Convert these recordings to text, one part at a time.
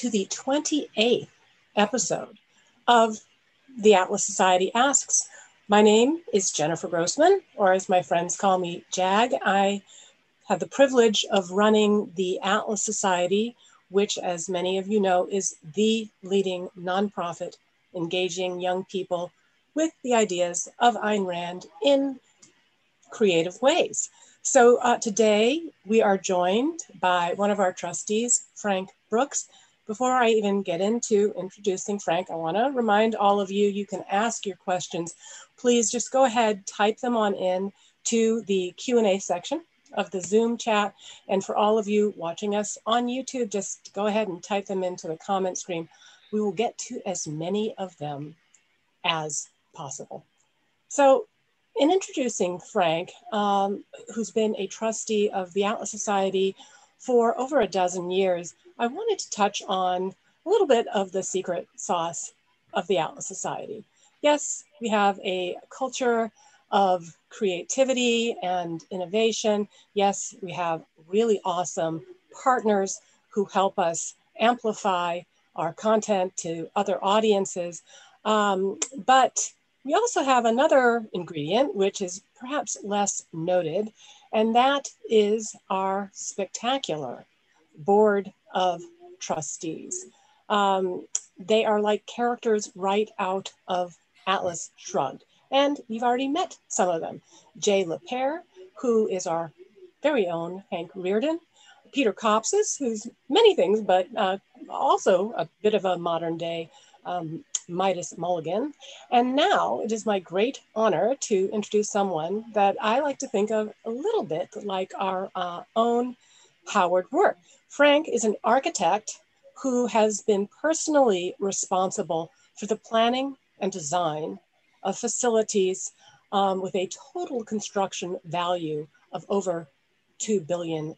to the 28th episode of the Atlas Society Asks. My name is Jennifer Grossman, or as my friends call me, Jag. I have the privilege of running the Atlas Society, which, as many of you know, is the leading nonprofit engaging young people with the ideas of Ayn Rand in creative ways. So uh, today we are joined by one of our trustees, Frank Brooks. Before I even get into introducing Frank, I want to remind all of you you can ask your questions. Please just go ahead, type them on in to the Q&A section of the Zoom chat. And for all of you watching us on YouTube, just go ahead and type them into the comment screen. We will get to as many of them as possible. So in introducing Frank, um, who's been a trustee of the Atlas Society for over a dozen years, I wanted to touch on a little bit of the secret sauce of the Atlas Society. Yes, we have a culture of creativity and innovation. Yes, we have really awesome partners who help us amplify our content to other audiences. Um, but we also have another ingredient, which is perhaps less noted, and that is our spectacular board of trustees. Um, they are like characters right out of Atlas Shrugged. And you've already met some of them. Jay Lapeyre, who is our very own Hank Rearden, Peter Kopsis, who's many things, but uh, also a bit of a modern day um, Midas Mulligan. And now it is my great honor to introduce someone that I like to think of a little bit like our uh, own Howard Roark. Frank is an architect who has been personally responsible for the planning and design of facilities um, with a total construction value of over $2 billion.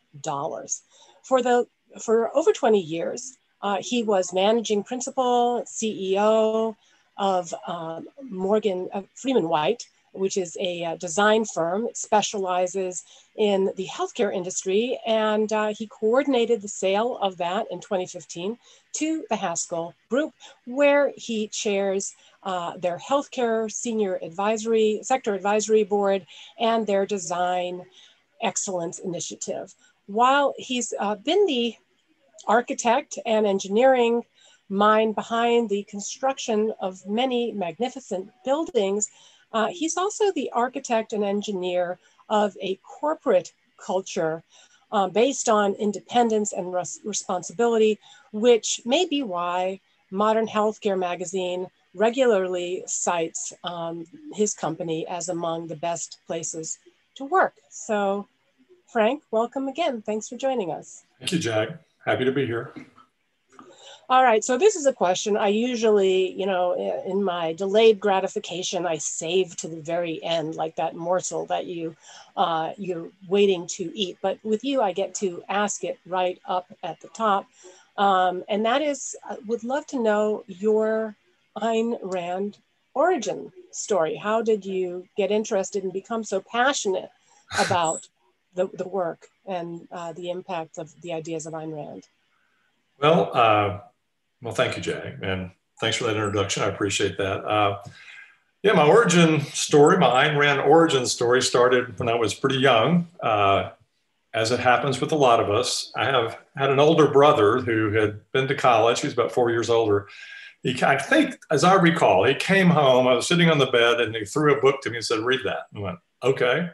For, the, for over 20 years, uh, he was managing principal, CEO of um, Morgan uh, FreemanWhite, which is a uh, design firm that specializes in the healthcare industry. And uh, he coordinated the sale of that in 2015 to the Haskell Group, where he chairs uh, their healthcare senior advisory, sector advisory board, and their design excellence initiative. While he's uh, been the architect and engineering mind behind the construction of many magnificent buildings, uh, he's also the architect and engineer of a corporate culture uh, based on independence and res responsibility, which may be why Modern Healthcare magazine regularly cites um, his company as among the best places to work. So, Frank, welcome again. Thanks for joining us. Thank you, Jag. Happy to be here. All right, so this is a question I usually, you know, in my delayed gratification, I save to the very end, like that morsel that you uh, you're waiting to eat. But with you, I get to ask it right up at the top, um, and that is, I would love to know your Ayn Rand origin story. How did you get interested and become so passionate about the, the work and uh, the impact of the ideas of Ayn Rand? Well, uh, well, thank you, Jay, and thanks for that introduction. I appreciate that. Uh, yeah, my origin story, my Ayn Rand origin story started when I was pretty young. Uh, as it happens with a lot of us, I have had an older brother who had been to college. He was about four years older. He, I think, as I recall, he came home. I was sitting on the bed, and he threw a book to me and said, "Read that." I went, "Okay."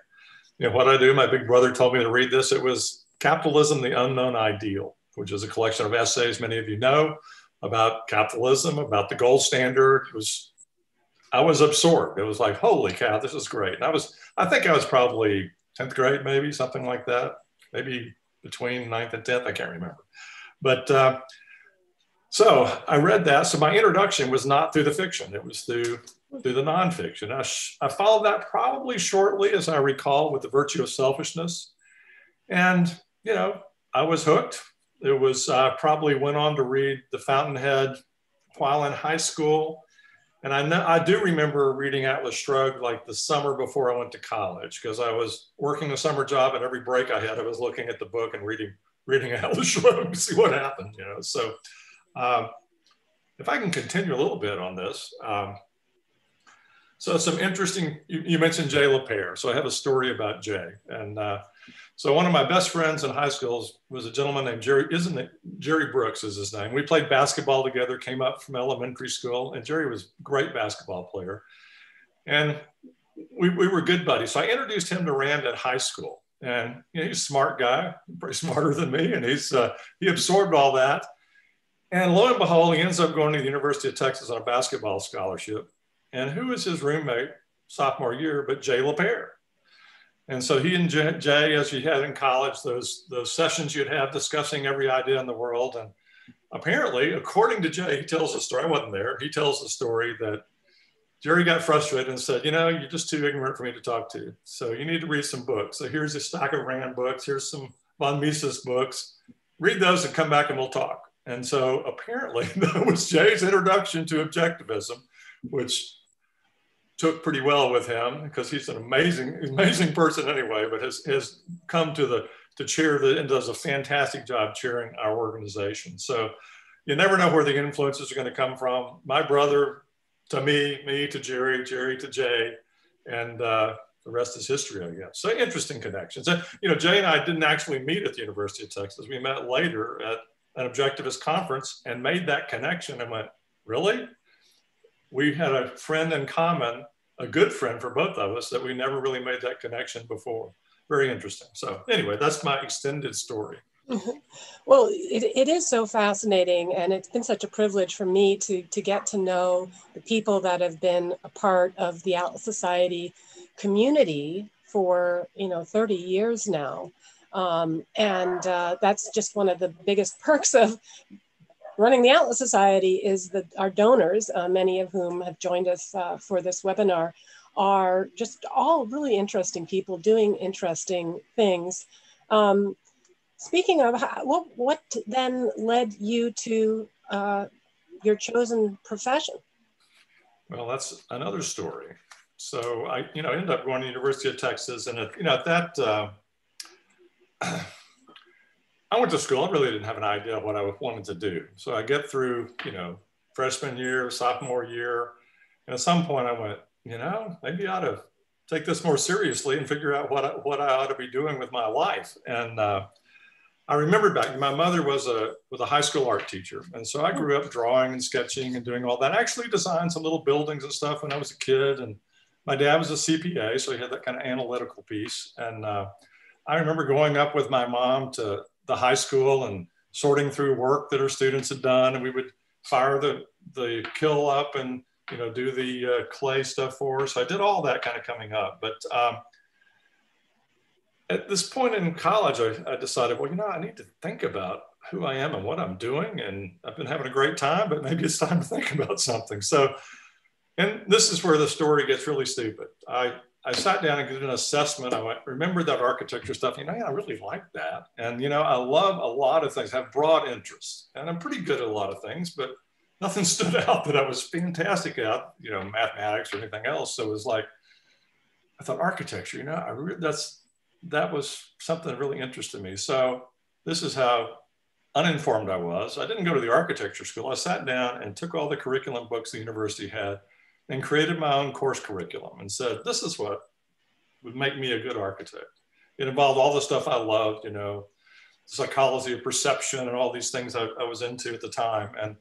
you know, what I do, my big brother told me to read this. It was Capitalism, the Unknown Ideal, which is a collection of essays many of you know about capitalism, about the gold standard. It was, I was absorbed. It was like, holy cow, this is great. And I was, I think I was probably 10th grade, maybe something like that, maybe between ninth and 10th, I can't remember. But uh, so I read that. So my introduction was not through the fiction, it was through through the nonfiction. I, sh- I followed that probably shortly, as I recall, with the virtue of selfishness. And, you know, I was hooked. It was uh, probably went on to read The Fountainhead while in high school. And I, know, I do remember reading Atlas Shrugged like the summer before I went to college because I was working a summer job and every break I had, I was looking at the book and reading, reading Atlas Shrugged to see what happened, you know. So Uh, if I can continue a little bit on this. Um, so some interesting, you, you, mentioned Jay Lapeyre. So I have a story about Jay. And uh, so one of my best friends in high school was a gentleman named Jerry, isn't it? Jerry Brooks is his name. We played basketball together, came up from elementary school, and Jerry was a great basketball player. And we, we were good buddies. So I introduced him to Rand at high school. And you know, he's a smart guy, pretty smarter than me. And he's, uh, he absorbed all that. And lo and behold, he ends up going to the University of Texas on a basketball scholarship. And who was his roommate sophomore year but Jay Lapeyre? And so he and Jay, as you had in college, those, those sessions you'd have discussing every idea in the world. And apparently, according to Jay, he tells the story, I wasn't there, he tells the story that Jerry got frustrated and said, You know, you're just too ignorant for me to talk to. So you need to read some books. So here's a stack of Rand books, here's some von Mises books. Read those and come back and we'll talk. And so apparently that was Jay's introduction to objectivism, which took pretty well with him because he's an amazing, amazing person anyway, but has, has come to the to chair the and does a fantastic job chairing our organization. So you never know where the influences are going to come from. My brother to me, me to Jerry, Jerry to Jay, and uh, the rest is history, I guess. So interesting connections. And, you know, Jay and I didn't actually meet at the University of Texas. We met later at an objectivist conference and made that connection and went, really? We had a friend in common, a good friend for both of us that we never really made that connection before. Very interesting. So anyway, that's my extended story. Well, it, it is so fascinating, and it's been such a privilege for me to, to get to know the people that have been a part of the Atlas Society community for you know 30 years now. Um, and uh, that's just one of the biggest perks of running the Atlas Society is that our donors, uh, many of whom have joined us uh, for this webinar, are just all really interesting people doing interesting things. Um, speaking of, what, what then led you to uh, your chosen profession? Well, that's another story. So I, you know, ended up going to the University of Texas, and at, you know, at that uh, I went to school. I really didn't have an idea of what I wanted to do. So I get through, you know, freshman year, sophomore year, and at some point I went, you know, maybe I ought to take this more seriously and figure out what I, what I ought to be doing with my life. And uh, I remember back, my mother was a was a high school art teacher, and so I grew up drawing and sketching and doing all that. I actually designed some little buildings and stuff when I was a kid, and my dad was a CPA, so he had that kind of analytical piece. And uh, I remember going up with my mom to the high school and sorting through work that our students had done, and we would fire the the kiln up and you know do the uh, clay stuff for us. So I did all that kind of coming up, but um, at this point in college, I, I, decided, well, you know, I need to think about who I am and what I'm doing, and I've been having a great time, but maybe it's time to think about something. So, and this is where the story gets really stupid. I I sat down and did an assessment. I went, remember that architecture stuff? You know, yeah, I really like that. And, you know, I love a lot of things, have broad interests. And I'm pretty good at a lot of things, but nothing stood out that I was fantastic at, you know, mathematics or anything else. So it was like, I thought architecture, you know, I really, that's, that was something that really interested me. So this is how uninformed I was. I didn't go to the architecture school. I sat down and took all the curriculum books the university had and created my own course curriculum and said, this is what would make me a good architect. It involved all the stuff I loved, you know, psychology of perception and all these things I, I was into at the time. And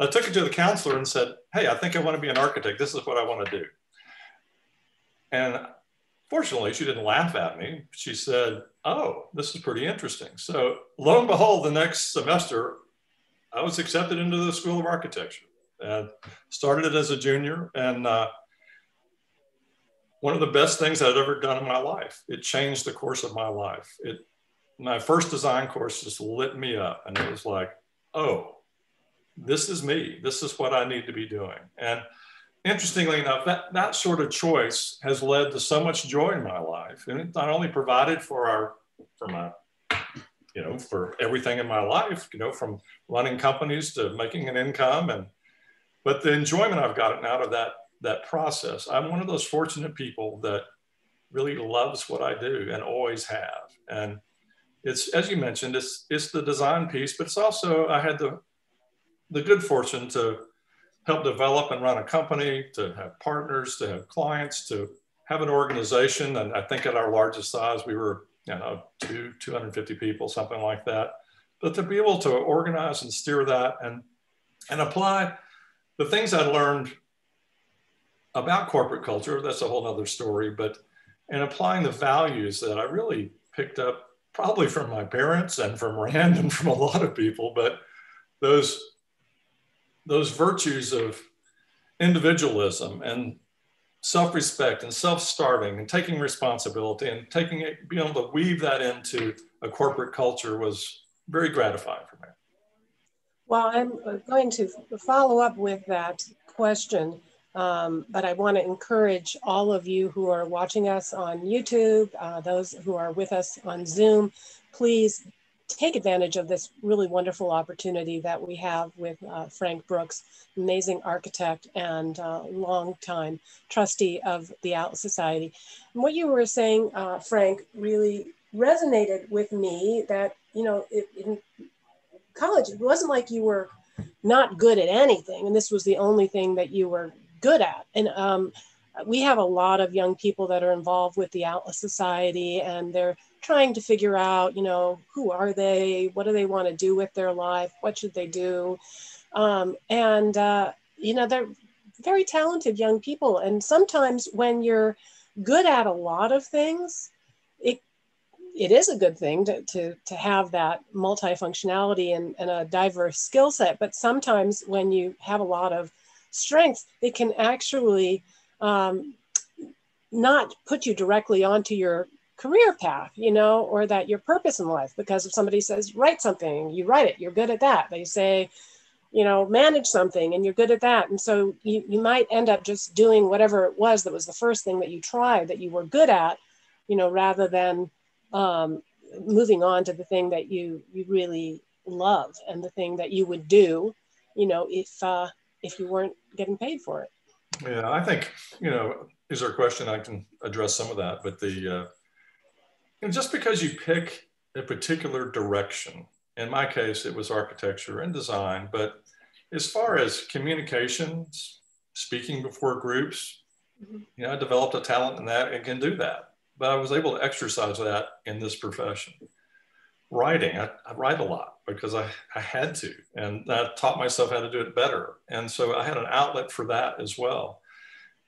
I took it to the counselor and said, hey, I think I want to be an architect. This is what I want to do. And fortunately, she didn't laugh at me. She said, oh, this is pretty interesting. So lo and behold, the next semester, I was accepted into the School of Architecture. And started it as a junior, and uh, one of the best things I'd ever done in my life. It changed the course of my life. It, my first design course just lit me up, and it was like, oh, this is me. This is what I need to be doing. And interestingly enough, that, that sort of choice has led to so much joy in my life. And it not only provided for our, for my, you know, for everything in my life, you know, from running companies to making an income and but the enjoyment I've gotten out of that that process, I'm one of those fortunate people that really loves what I do and always have. And it's as you mentioned, it's it's the design piece, but it's also I had the the good fortune to help develop and run a company, to have partners, to have clients, to have an organization. And I think at our largest size, we were, you know, two, 250 people, something like that. But to be able to organize and steer that and, and apply the things I learned about corporate culture, that's a whole other story, but and applying the values that I really picked up probably from my parents and from Rand and from a lot of people, but those those virtues of individualism and self-respect and self-starting and taking responsibility and taking it, being able to weave that into a corporate culture was very gratifying for me. Well, I'm going to follow up with that question, um, but I want to encourage all of you who are watching us on YouTube, uh, those who are with us on Zoom, please take advantage of this really wonderful opportunity that we have with uh, Frank Brooks, amazing architect and uh, longtime trustee of the Atlas Society. And what you were saying, uh, Frank, really resonated with me that, you know, it, in college, it wasn't like you were not good at anything and this was the only thing that you were good at. And um, we have a lot of young people that are involved with the Atlas Society and they're trying to figure out, you know, who are they? What do they want to do with their life? What should they do? Um, and, uh, you know, they're very talented young people. And sometimes when you're good at a lot of things, it, it is a good thing to, to, to have that multifunctionality and, and a diverse skill set. But sometimes when you have a lot of strengths, it can actually um, not put you directly onto your career path, you know, or that your purpose in life. Because if somebody says, write something, you write it, you're good at that. They say, you know, manage something and you're good at that. And so you, you might end up just doing whatever it was that was the first thing that you tried that you were good at, you know, rather than um, moving on to the thing that you, you really love and the thing that you would do, you know, if, uh, if you weren't getting paid for it. Yeah, I think, you know, is there a question I can address some of that, but the, uh, you know, just because you pick a particular direction, in my case, it was architecture and design, but as far as communications, speaking before groups, mm-hmm. you know, I developed a talent in that and can do that. But I was able to exercise that in this profession. Writing, I, I write a lot because I, I had to, and I taught myself how to do it better. And so I had an outlet for that as well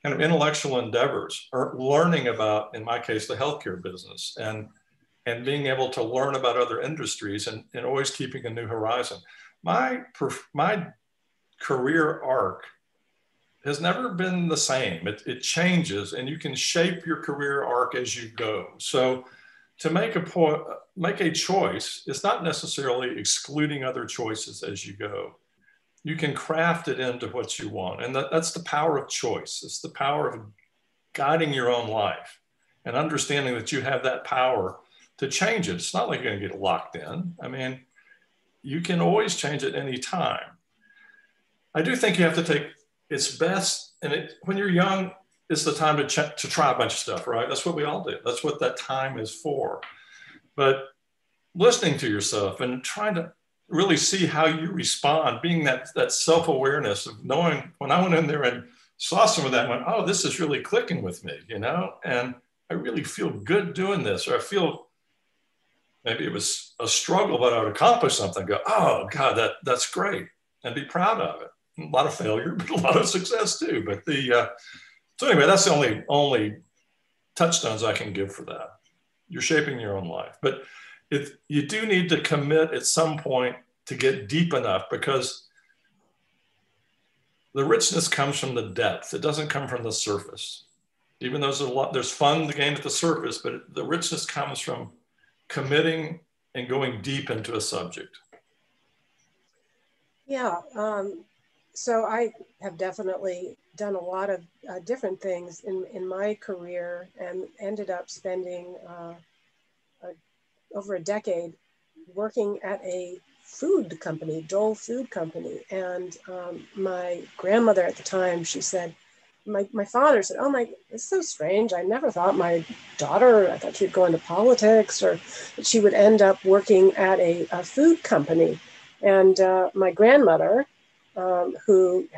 kind of intellectual endeavors or learning about, in my case, the healthcare business and and being able to learn about other industries and, and always keeping a new horizon. My my career arc has never been the same. It, it changes and you can shape your career arc as you go. So to make a point, make a choice, it's not necessarily excluding other choices as you go you can craft it into what you want. And that, that's the power of choice. It's the power of guiding your own life and understanding that you have that power to change it. It's not like you're going to get locked in. I mean, you can always change it any time. I do think you have to take its best, and it, when you're young, it's the time to, ch- to try a bunch of stuff, right? That's what we all do. That's what that time is for. But listening to yourself and trying to really see how you respond, being that that self-awareness of knowing when I went in there and saw some of that, went, oh, this is really clicking with me, you know, and I really feel good doing this, or I feel maybe it was a struggle, but I would accomplish something. Go, oh God, that that's great, and be proud of it. A lot of failure, but a lot of success too. But the uh, so anyway, that's the only only touchstones I can give for that. You're shaping your own life, but it, you do need to commit at some point to get deep enough because the richness comes from the depth. It doesn't come from the surface. Even though there's a lot, there's fun to gain at the surface, but the richness comes from committing and going deep into a subject. Yeah. Um, so I have definitely done a lot of uh, different things in, in my career and ended up spending uh, over a decade working at a food company, Dole Food Company. And um, my grandmother at the time, she said, my, my father said, Oh my, it's so strange. I never thought my daughter, I thought she'd go into politics or that she would end up working at a, a food company. And uh, my grandmother um, who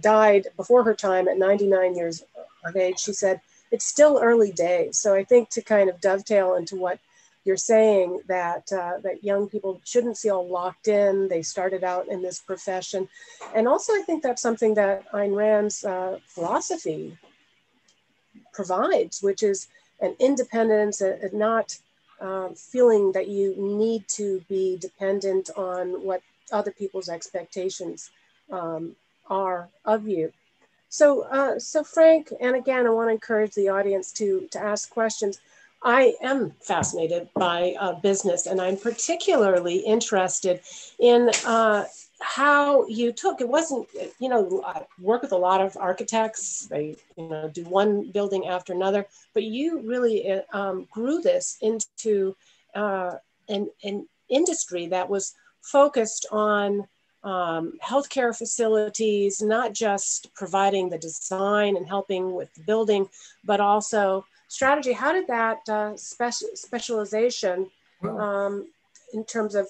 died before her time at 99 years of age, she said, it's still early days. So I think to kind of dovetail into what you're saying that uh, that young people shouldn't feel locked in. They started out in this profession, and also I think that's something that Ayn Rand's uh, philosophy provides, which is an independence, and not uh, feeling that you need to be dependent on what other people's expectations um, are of you. So, uh, so Frank, and again, I want to encourage the audience to to ask questions. I am fascinated by uh, business, and I'm particularly interested in uh, how you took it wasn't you know I work with a lot of architects they you know do one building after another but you really uh, um, grew this into uh, an, an industry that was focused on um, healthcare facilities not just providing the design and helping with the building but also strategy how did that uh, special specialization um, in terms of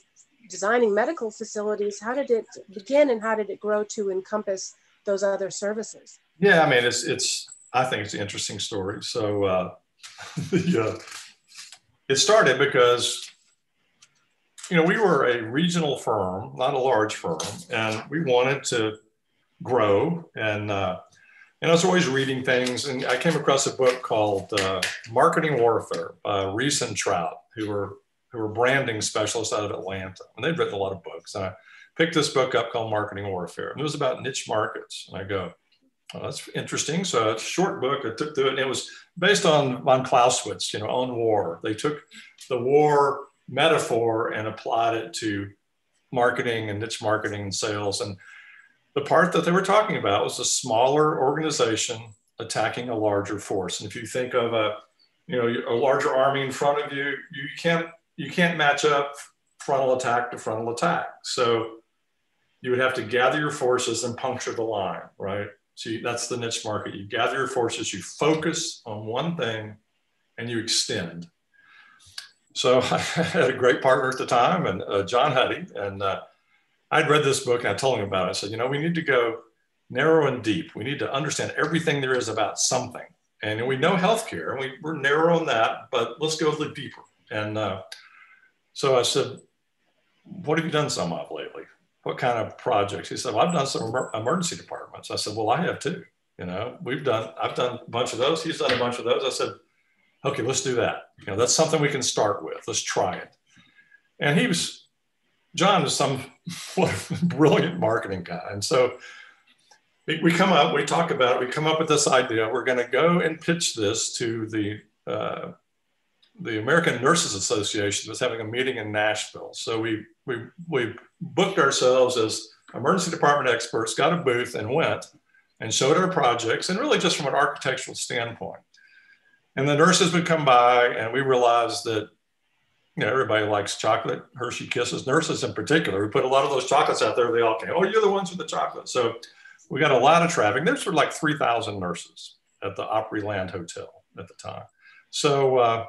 designing medical facilities, how did it begin and how did it grow to encompass those other services? Yeah, I mean, it's, it's I think it's an interesting story. So uh, the, uh, it started because, you know, we were a regional firm, not a large firm, and we wanted to grow. And, uh, and I was always reading things, and I came across a book called uh, Marketing Warfare by Ries and Trout, who were who were branding specialists out of Atlanta. And they'd written a lot of books. And I picked this book up called Marketing Warfare. And it was about niche markets. And I go, oh, that's interesting. So it's a short book. I took through it. And it was based on von Clausewitz, you know, on war. They took the war metaphor and applied it to marketing and niche marketing and sales. And the part that they were talking about was a smaller organization attacking a larger force. And if you think of a, you know, a larger army in front of you, you can't you can't match up frontal attack to frontal attack. So you would have to gather your forces and puncture the line, right? So you, that's the niche market. You gather your forces, you focus on one thing, and you extend. So I had a great partner at the time, and uh, John Huddy, and uh, I'd read this book and I told him about it. I said, you know, we need to go narrow and deep. We need to understand everything there is about something. And we know healthcare, and we, we're narrow on that, but let's go a little deeper. And uh, so I said, What have you done some of lately? What kind of projects? He said, well, I've done some emergency departments. I said, Well, I have too. You know, we've done, I've done a bunch of those. He's done a bunch of those. I said, Okay, let's do that. You know, that's something we can start with. Let's try it. And he was, John is some brilliant marketing guy. And so we come up, we talk about it, we come up with this idea. We're going to go and pitch this to the uh, the American Nurses Association was having a meeting in Nashville. So we, we, we booked ourselves as emergency department experts, got a booth and went and showed our projects and really just from an architectural standpoint. And the nurses would come by and we realized that you know, everybody likes chocolate, Hershey Kisses, nurses in particular. We put a lot of those chocolates out there. They all came, oh, you're the ones with the chocolate. So we got a lot of traffic. There's sort of like 3,000 nurses at the Opryland Hotel at the time. So uh,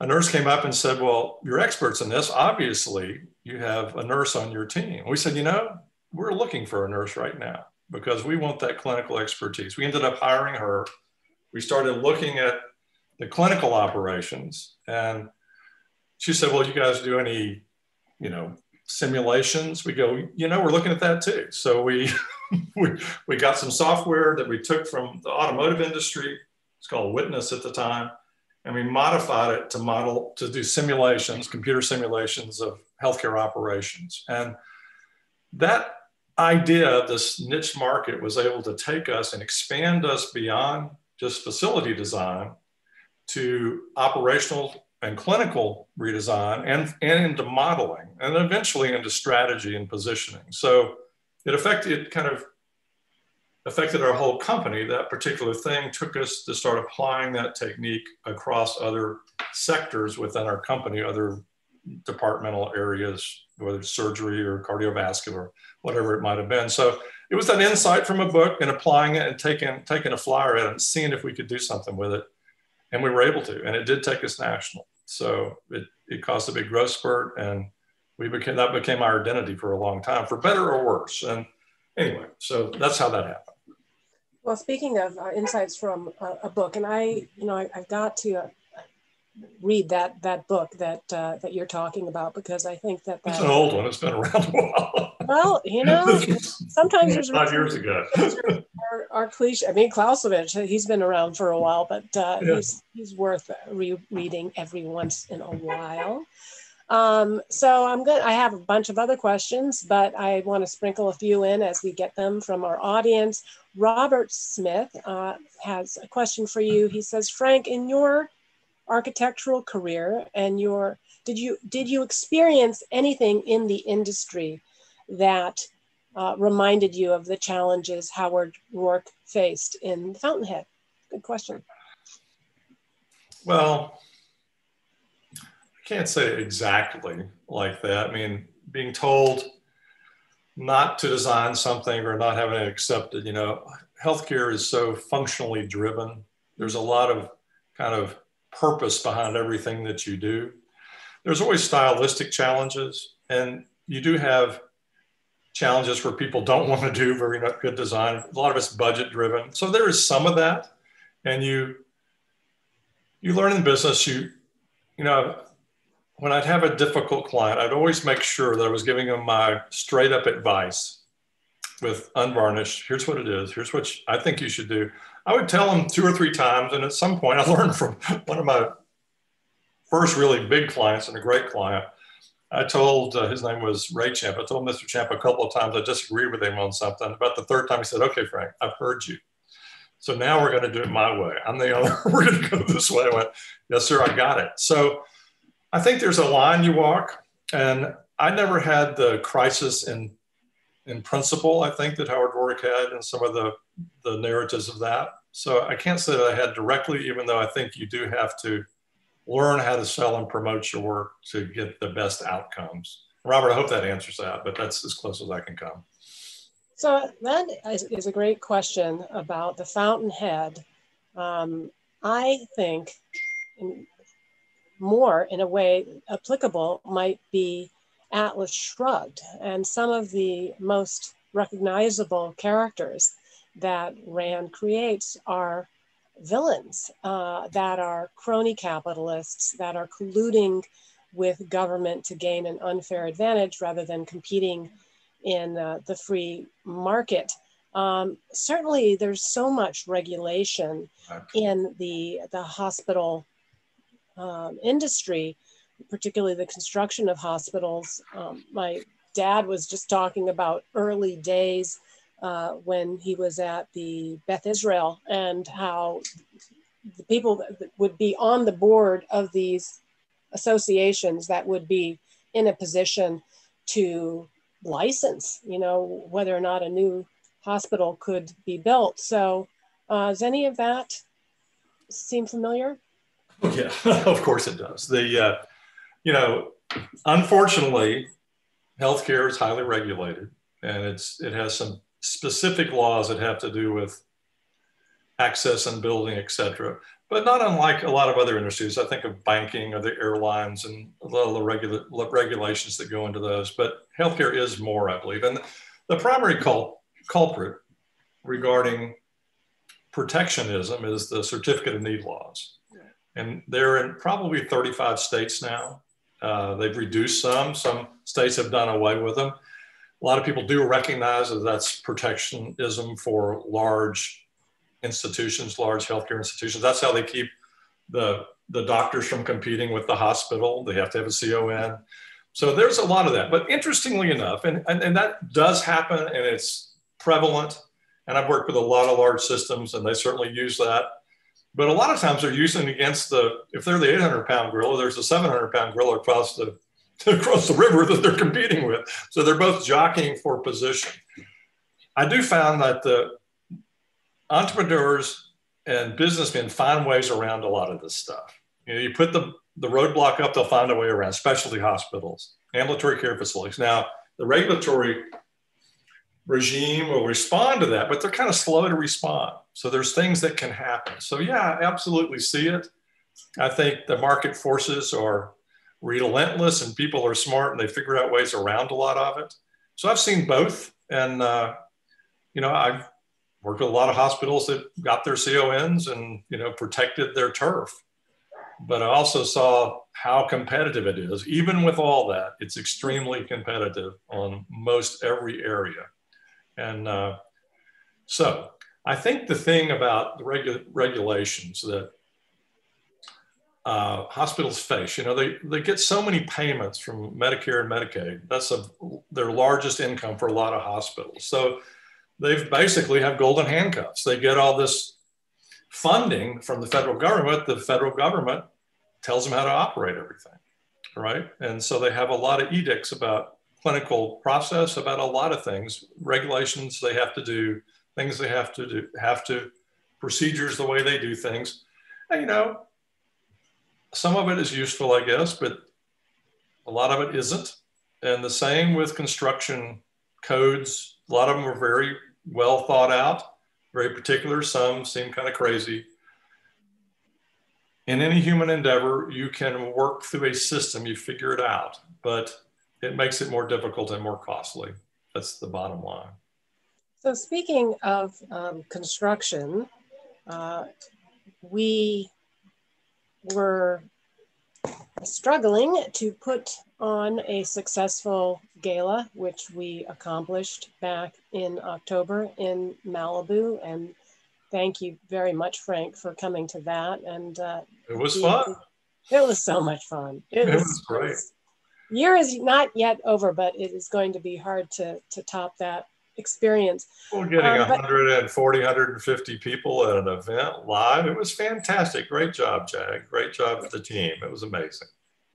a nurse came up and said, Well, you're experts in this. Obviously, you have a nurse on your team. We said, You know, we're looking for a nurse right now because we want that clinical expertise. We ended up hiring her. We started looking at the clinical operations and she said, Well, you guys do any, you know, simulations? We go, you know, we're looking at that too. So we we, we got some software that we took from the automotive industry. It's called Witness at the time and we modified it to model to do simulations, computer simulations of healthcare operations. And that idea, this niche market, was able to take us and expand us beyond just facility design to operational and clinical redesign and, and into modeling and eventually into strategy and positioning. So it affected kind of affected our whole company, that particular thing took us to start applying that technique across other sectors within our company, other departmental areas, whether it's surgery or cardiovascular, whatever it might have been. So it was that insight from a book and applying it and taking, taking a flyer at it and seeing if we could do something with it. And we were able to, and it did take us national. So it, it caused a big growth spurt and we became that became our identity for a long time, for better or worse. And anyway, so that's how that happened. Well, speaking of uh, insights from a, a, book, and I, you know, I, have got to uh, read that that book that uh, that you're talking about because I think that that's an old one. It's been around a while. Well, you know, sometimes there's five years ago. our, our cliche. I mean, Clausewitz, he's been around for a while, but uh, yeah. he's he's worth rereading every once in a while. Um, so I'm good. I have a bunch of other questions, but I want to sprinkle a few in as we get them from our audience. Robert Smith uh, has a question for you. He says, Frank, in your architectural career and your did you did you experience anything in the industry that uh, reminded you of the challenges Howard Roark faced in Fountainhead? Good question. Well, I can't say exactly like that. I mean, being told not to design something or not having it accepted, you know, healthcare is so functionally driven. There's a lot of kind of purpose behind everything that you do. There's always stylistic challenges, and you do have challenges where people don't want to do very good design. A lot of it's budget driven. So there is some of that. And you you learn in business, you you know, when I'd have a difficult client, I'd always make sure that I was giving them my straight up advice with unvarnished. Here's what it is. Here's what I think you should do. I would tell them two or three times. And at some point, I learned from one of my first really big clients and a great client. I told uh, his name was Ray Champ. I told Mr. Champ a couple of times I disagreed with him on something. About the third time, he said, "Okay, Frank, I've heard you. So now we're going to do it my way. I'm the owner. we're going to go this way." I went, "Yes, sir. I got it." So I think there's a line you walk, and I never had the crisis in in principle. I think that Howard Roark had, and some of the the narratives of that. So I can't say that I had directly, even though I think you do have to learn how to sell and promote your work to get the best outcomes. Robert, I hope that answers that, but that's as close as I can come. So that is a great question about the fountainhead. Um, I think more in a way applicable might be Atlas Shrugged and some of the most recognizable characters that Rand creates are villains uh, that are crony capitalists that are colluding with government to gain an unfair advantage rather than competing in uh, the free market. Um, certainly, there's so much regulation in the, the hospital um, industry, particularly the construction of hospitals. Um, my dad was just talking about early days uh, when he was at the Beth Israel and how the people that would be on the board of these associations that would be in a position to license, you know, whether or not a new hospital could be built. So, uh, does any of that seem familiar? Yeah, of course it does. The, uh, you know, unfortunately, healthcare is highly regulated, and it's it has some specific laws that have to do with access and building, et cetera. But not unlike a lot of other industries. I think of banking or the airlines and a lot of the regula- regulations that go into those. But healthcare is more, I believe. And the primary cul- culprit regarding protectionism is the certificate of need laws. And they're in probably 35 states now. Uh, they've reduced some, some states have done away with them a lot of people do recognize that that's protectionism for large institutions, large healthcare institutions. That's how they keep the, the doctors from competing with the hospital. They have to have a CON. So there's a lot of that. But interestingly enough, and, and, and that does happen and it's prevalent. And I've worked with a lot of large systems and they certainly use that. But a lot of times they're using against the, if they're the 800 pound gorilla, there's a 700 pound gorilla across the across the river that they're competing with. So they're both jockeying for position. I do find that the entrepreneurs and businessmen find ways around a lot of this stuff. You know, you put the, the roadblock up, they'll find a way around, specialty hospitals, ambulatory care facilities. Now, the regulatory regime will respond to that, but they're kind of slow to respond. So there's things that can happen. So yeah, I absolutely see it. I think the market forces are relentless and people are smart and they figure out ways around a lot of it. So I've seen both. And, uh, you know, I've worked with a lot of hospitals that got their CONs and, you know, protected their turf. But I also saw how competitive it is. Even with all that, it's extremely competitive on most every area. And uh, so I think the thing about the regu- regulations that uh, hospitals face. You know, they, they get so many payments from Medicare and Medicaid. That's a, their largest income for a lot of hospitals. So they've basically have golden handcuffs. They get all this funding from the federal government. The federal government tells them how to operate everything, right? And so they have a lot of edicts about clinical process, about a lot of things, regulations they have to do, things they have to do, have to, procedures, the way they do things. And, you know, some of it is useful, I guess, but a lot of it isn't. And the same with construction codes. A lot of them are very well thought out, very particular. Some seem kind of crazy. In any human endeavor, you can work through a system, you figure it out, but it makes it more difficult and more costly. That's the bottom line. So, speaking of um, construction, uh, we were struggling to put on a successful gala, which we accomplished back in October in Malibu. And thank you very much, Frank, for coming to that. And uh, it was fun. It was so much fun. It, it was, was great. Year is not yet over, but it is going to be hard to to top that experience. We're getting um, 140, 150 people at an event live, it was fantastic. Great job, Jag. Great job for the team. It was amazing.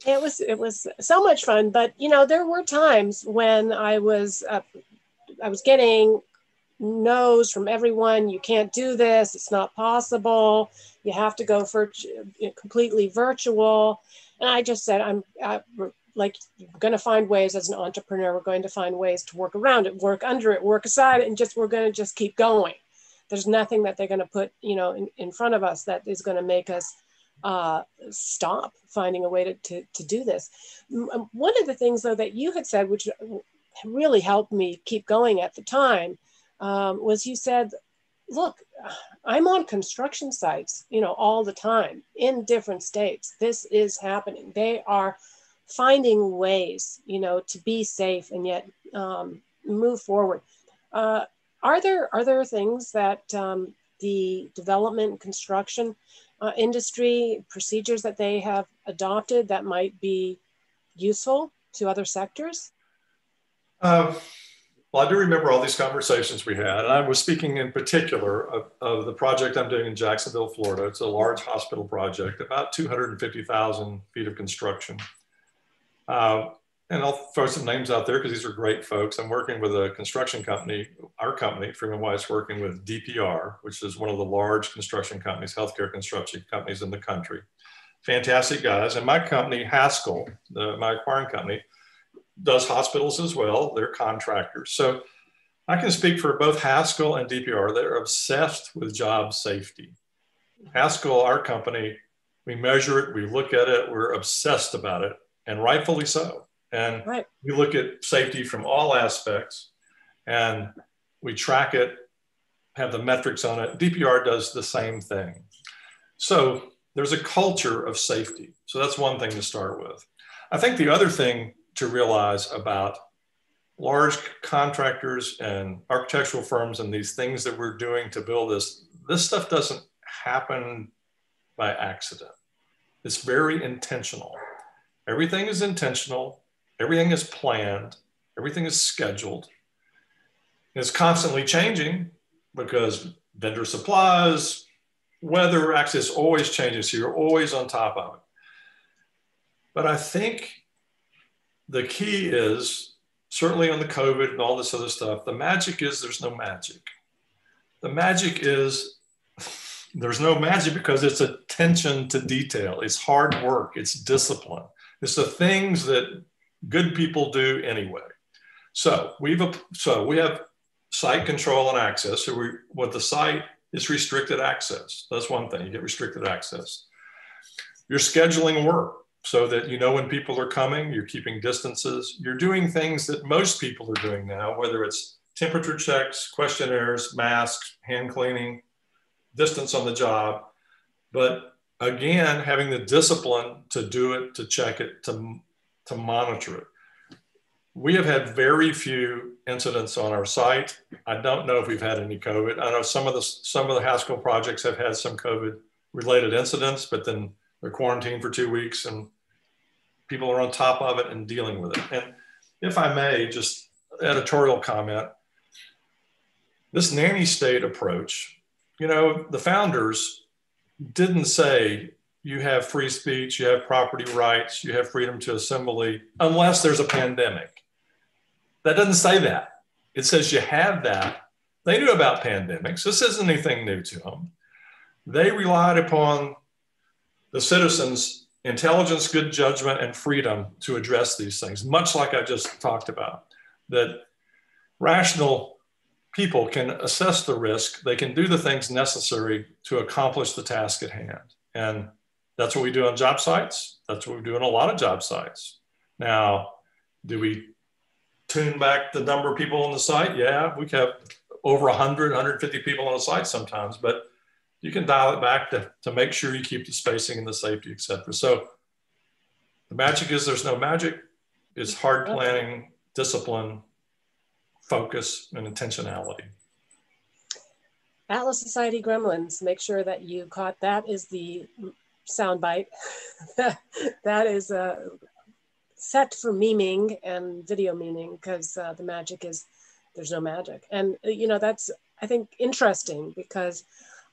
It was it was so much fun, but you know there were times when I was uh, I was getting no's from everyone. You can't do this. It's not possible. You have to go for completely virtual. And I just said I'm I, like you're going to find ways as an entrepreneur we're going to find ways to work around it work under it work aside it and just we're going to just keep going. There's nothing that they're going to put you know in, in front of us that is going to make us uh, stop finding a way to, to, to do this. Um, one of the things though that you had said which really helped me keep going at the time um, was you said look i'm on construction sites you know all the time in different states. This is happening. They are finding ways, you know, to be safe and yet um, move forward. Uh, are there are there things that um, the development construction uh, industry procedures that they have adopted that might be useful to other sectors? Um, well, I do remember all these conversations we had, and I was speaking in particular of, of the project I'm doing in Jacksonville, Florida. It's a large hospital project, about 250,000 feet of construction. Uh, and I'll throw some names out there because these are great folks. I'm working with a construction company, our company, FreemanWhite, working with DPR, which is one of the large construction companies, healthcare construction companies in the country. Fantastic guys. And my company, Haskell, the, my acquiring company, does hospitals as well. They're contractors. So I can speak for both Haskell and DPR. They're obsessed with job safety. Haskell, our company, we measure it, we look at it, we're obsessed about it and rightfully so. And right. we look at safety from all aspects and we track it, have the metrics on it. DPR does the same thing. So there's a culture of safety. So that's one thing to start with. I think the other thing to realize about large contractors and architectural firms and these things that we're doing to build this, this stuff doesn't happen by accident. It's very intentional. Everything is intentional, everything is planned, everything is scheduled. It's constantly changing because vendor supplies, weather access always changes. So you're always on top of it. But I think the key is certainly on the COVID and all this other stuff, the magic is there's no magic. The magic is there's no magic because it's attention to detail, it's hard work, it's discipline. It's the things that good people do anyway. So we've so we have site control and access. So we what the site is restricted access. That's one thing. You get restricted access. You're scheduling work. so that you know when people are coming, you're keeping distances, you're doing things that most people are doing now, whether it's temperature checks, questionnaires, masks, hand cleaning, distance on the job. But again, having the discipline to do it, to check it, to, to monitor it. We have had very few incidents on our site. I don't know if we've had any COVID. I know some of the some of the Haskell projects have had some COVID related incidents, but then they're quarantined for two weeks and people are on top of it and dealing with it. And if I may, just editorial comment, this nanny state approach, you know, the founders didn't say you have free speech, you have property rights, you have freedom to assembly, unless there's a pandemic. That doesn't say that. It says you have that. They knew about pandemics. This isn't anything new to them. They relied upon the citizens' intelligence, good judgment, and freedom to address these things, much like I just talked about. That rational people can assess the risk, they can do the things necessary to accomplish the task at hand. And that's what we do on job sites. That's what we do on a lot of job sites. Now, do we tune back the number of people on the site? Yeah, we have over 100, 150 people on a site sometimes, but you can dial it back to, to make sure you keep the spacing and the safety, et cetera. So the magic is there's no magic. It's hard planning, discipline, focus, and intentionality. Atlas Society Gremlins, make sure that you caught that is the soundbite. that is uh, set for memeing and video memeing because uh, the magic is there's no magic. And, uh, you know, that's, I think, interesting because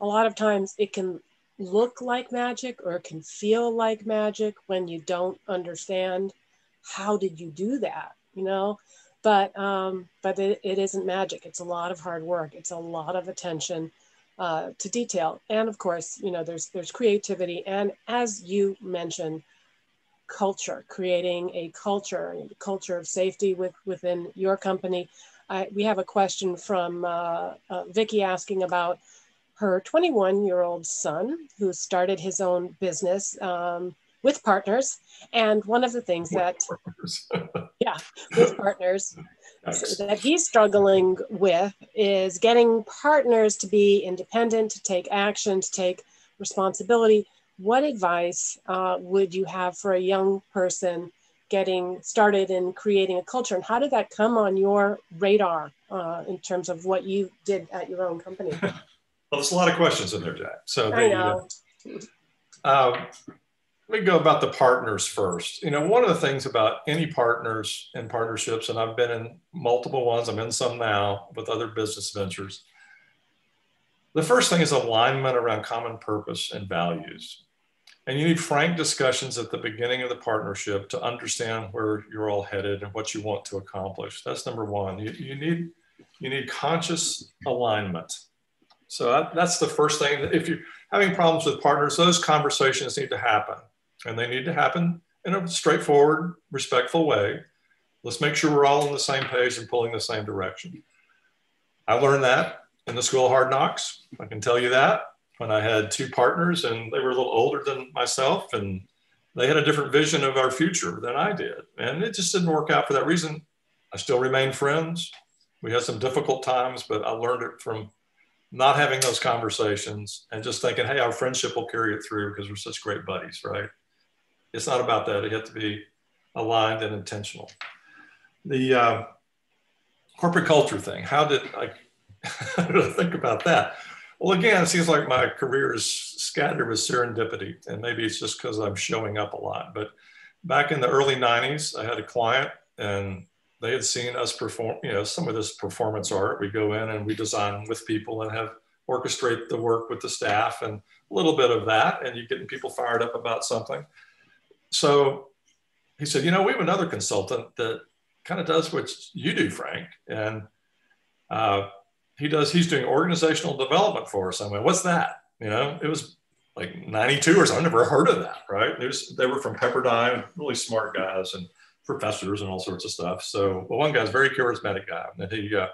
a lot of times it can look like magic or it can feel like magic when you don't understand how did you do that, you know? But um, but it, it isn't magic. It's a lot of hard work. It's a lot of attention uh, to detail, and of course, you know, there's there's creativity, and as you mentioned, culture, creating a culture, a culture of safety with within your company. I, we have a question from uh, uh, Vicky asking about her 21 year old son who started his own business. Um, with partners. And one of the things that, yeah, with partners that he's struggling with is getting partners to be independent, to take action, to take responsibility. What advice uh, would you have for a young person getting started in creating a culture? And how did that come on your radar uh, in terms of what you did at your own company? well, there's a lot of questions in there, Jag. So I know. Uh, let me go about the partners first. You know, one of the things about any partners and partnerships, and I've been in multiple ones, I'm in some now with other business ventures. The first thing is alignment around common purpose and values. And you need frank discussions at the beginning of the partnership to understand where you're all headed and what you want to accomplish. That's number one. You, you need you need conscious alignment. So that, that's the first thing. If you're having problems with partners, those conversations need to happen and they need to happen in a straightforward, respectful way. Let's make sure we're all on the same page and pulling the same direction. I learned that in the School of Hard Knocks. I can tell you that when I had two partners and they were a little older than myself and they had a different vision of our future than I did. And it just didn't work out for that reason. I still remain friends. We had some difficult times, but I learned it from not having those conversations and just thinking, hey, our friendship will carry it through because we're such great buddies, right? It's not about that. It has to be aligned and intentional. The uh, corporate culture thing, how did I, how did I think about that? Well, again, it seems like my career is scattered with serendipity, and maybe it's just because I'm showing up a lot. But back in the early 90s, I had a client, and they had seen us perform, you know, some of this performance art. We go in and we design with people and have orchestrate the work with the staff and a little bit of that, and you're getting people fired up about something so he said, you know, we have another consultant that kind of does what you do, Frank. And uh, he does, he's doing organizational development for us. I went, what's that? You know, it was like 92 or something. I never heard of that, right? Was, they were from Pepperdine, really smart guys and professors and all sorts of stuff. So, well, one guy's very charismatic guy. And he, uh,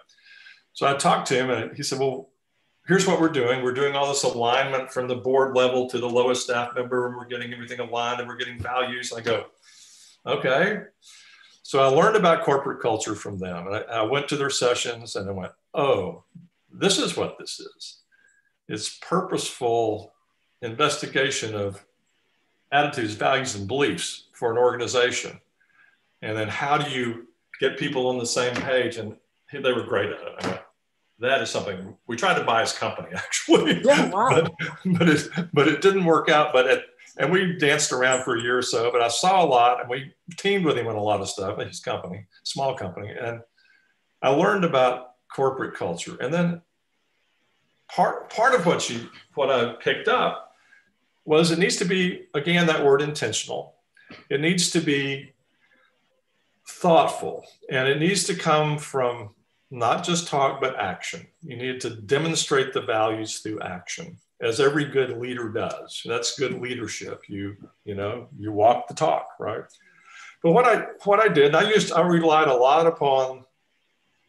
so I talked to him and he said, well, here's what we're doing. We're doing all this alignment from the board level to the lowest staff member, and we're getting everything aligned and we're getting values. I go, okay. So I learned about corporate culture from them. And I, I went to their sessions and I went, oh, this is what this is. It's purposeful investigation of attitudes, values, and beliefs for an organization. And then how do you get people on the same page? And they were great at it. That is something we tried to buy his company actually. Yeah, wow. but, but, it, but it didn't work out. But it, and we danced around for a year or so, but I saw a lot and we teamed with him on a lot of stuff his company, small company. And I learned about corporate culture. And then part, part of what you, what I picked up was it needs to be, again, that word intentional. It needs to be thoughtful and it needs to come from not just talk, but action. You need to demonstrate the values through action as every good leader does. That's good leadership. You, you know, you walk the talk, right? But what I what I did, I used I relied a lot upon,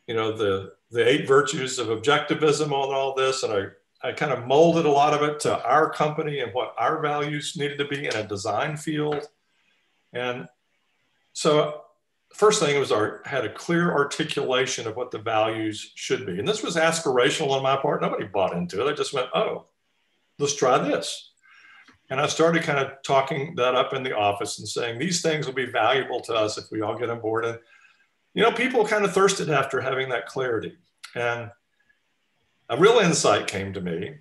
you know, the the eight virtues of objectivism on all this, and I I kind of molded a lot of it to our company and what our values needed to be in a design field. And so first thing was our had a clear articulation of what the values should be. And this was aspirational on my part. Nobody bought into it. I just went, oh, let's try this. And I started kind of talking that up in the office and saying, these things will be valuable to us if we all get on board. And, you know, people kind of thirsted after having that clarity. And a real insight came to me